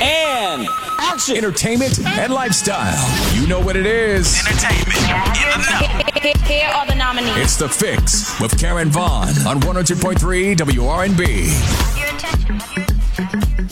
And action. Entertainment and lifestyle. You know what it is. Entertainment in the know. Here are the nominees. It's The Fix with Karen Vaughn on 102.3 WRNB.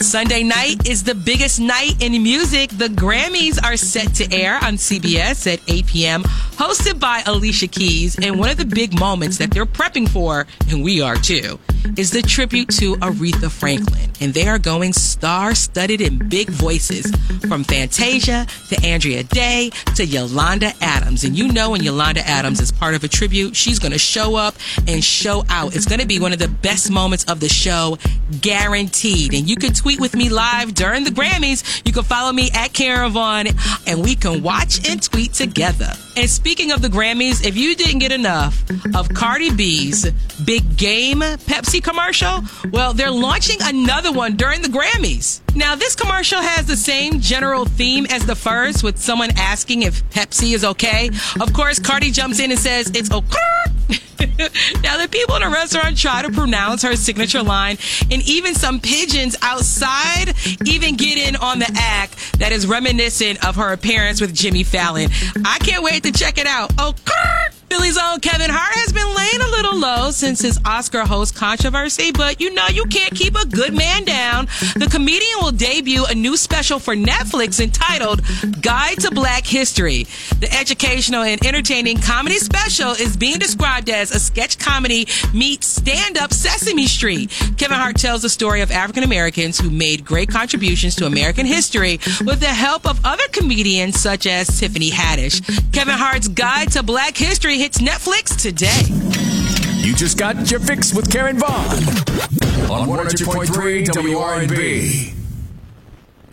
Sunday night is the biggest night in music. The Grammys are set to air on CBS at 8 p.m., hosted by Alicia Keys. And one of the big moments that they're prepping for, and we are too, is the tribute to Aretha Franklin. And they are going star studded in big voices from Fantasia to Andra Day to Yolanda Adams. And you know, when Yolanda Adams is part of a tribute, she's going to show up and show out. It's going to be one of the best moments of the show, guaranteed. And you can tweet with me live during the Grammys. You can follow me at Caravan and we can watch and tweet together. And speaking of the Grammys, if you didn't get enough of Cardi B's Big Game Pepsi commercial, well, they're launching another one during the Grammys. Now, this commercial has the same general theme as the first, with someone asking if Pepsi is okay. Of course, Cardi jumps in and says it's okay. now, the people in the restaurant try to pronounce her signature line, and even some pigeons outside even get in on the act that is reminiscent of her appearance with Jimmy Fallon. I can't wait to check it out. Oh, Philly's own Kevin Hart has been a low since his Oscar host controversy, but you know you can't keep a good man down. The comedian will debut a new special for Netflix entitled Guide to Black History. The educational and entertaining comedy special is being described as a sketch comedy meets stand-up Sesame Street. Kevin Hart tells the story of African Americans who made great contributions to American history with the help of other comedians such as Tiffany Haddish. Kevin Hart's Guide to Black History hits Netflix today. You just got your fix with Karen Vaughn on 102.3 WRNB.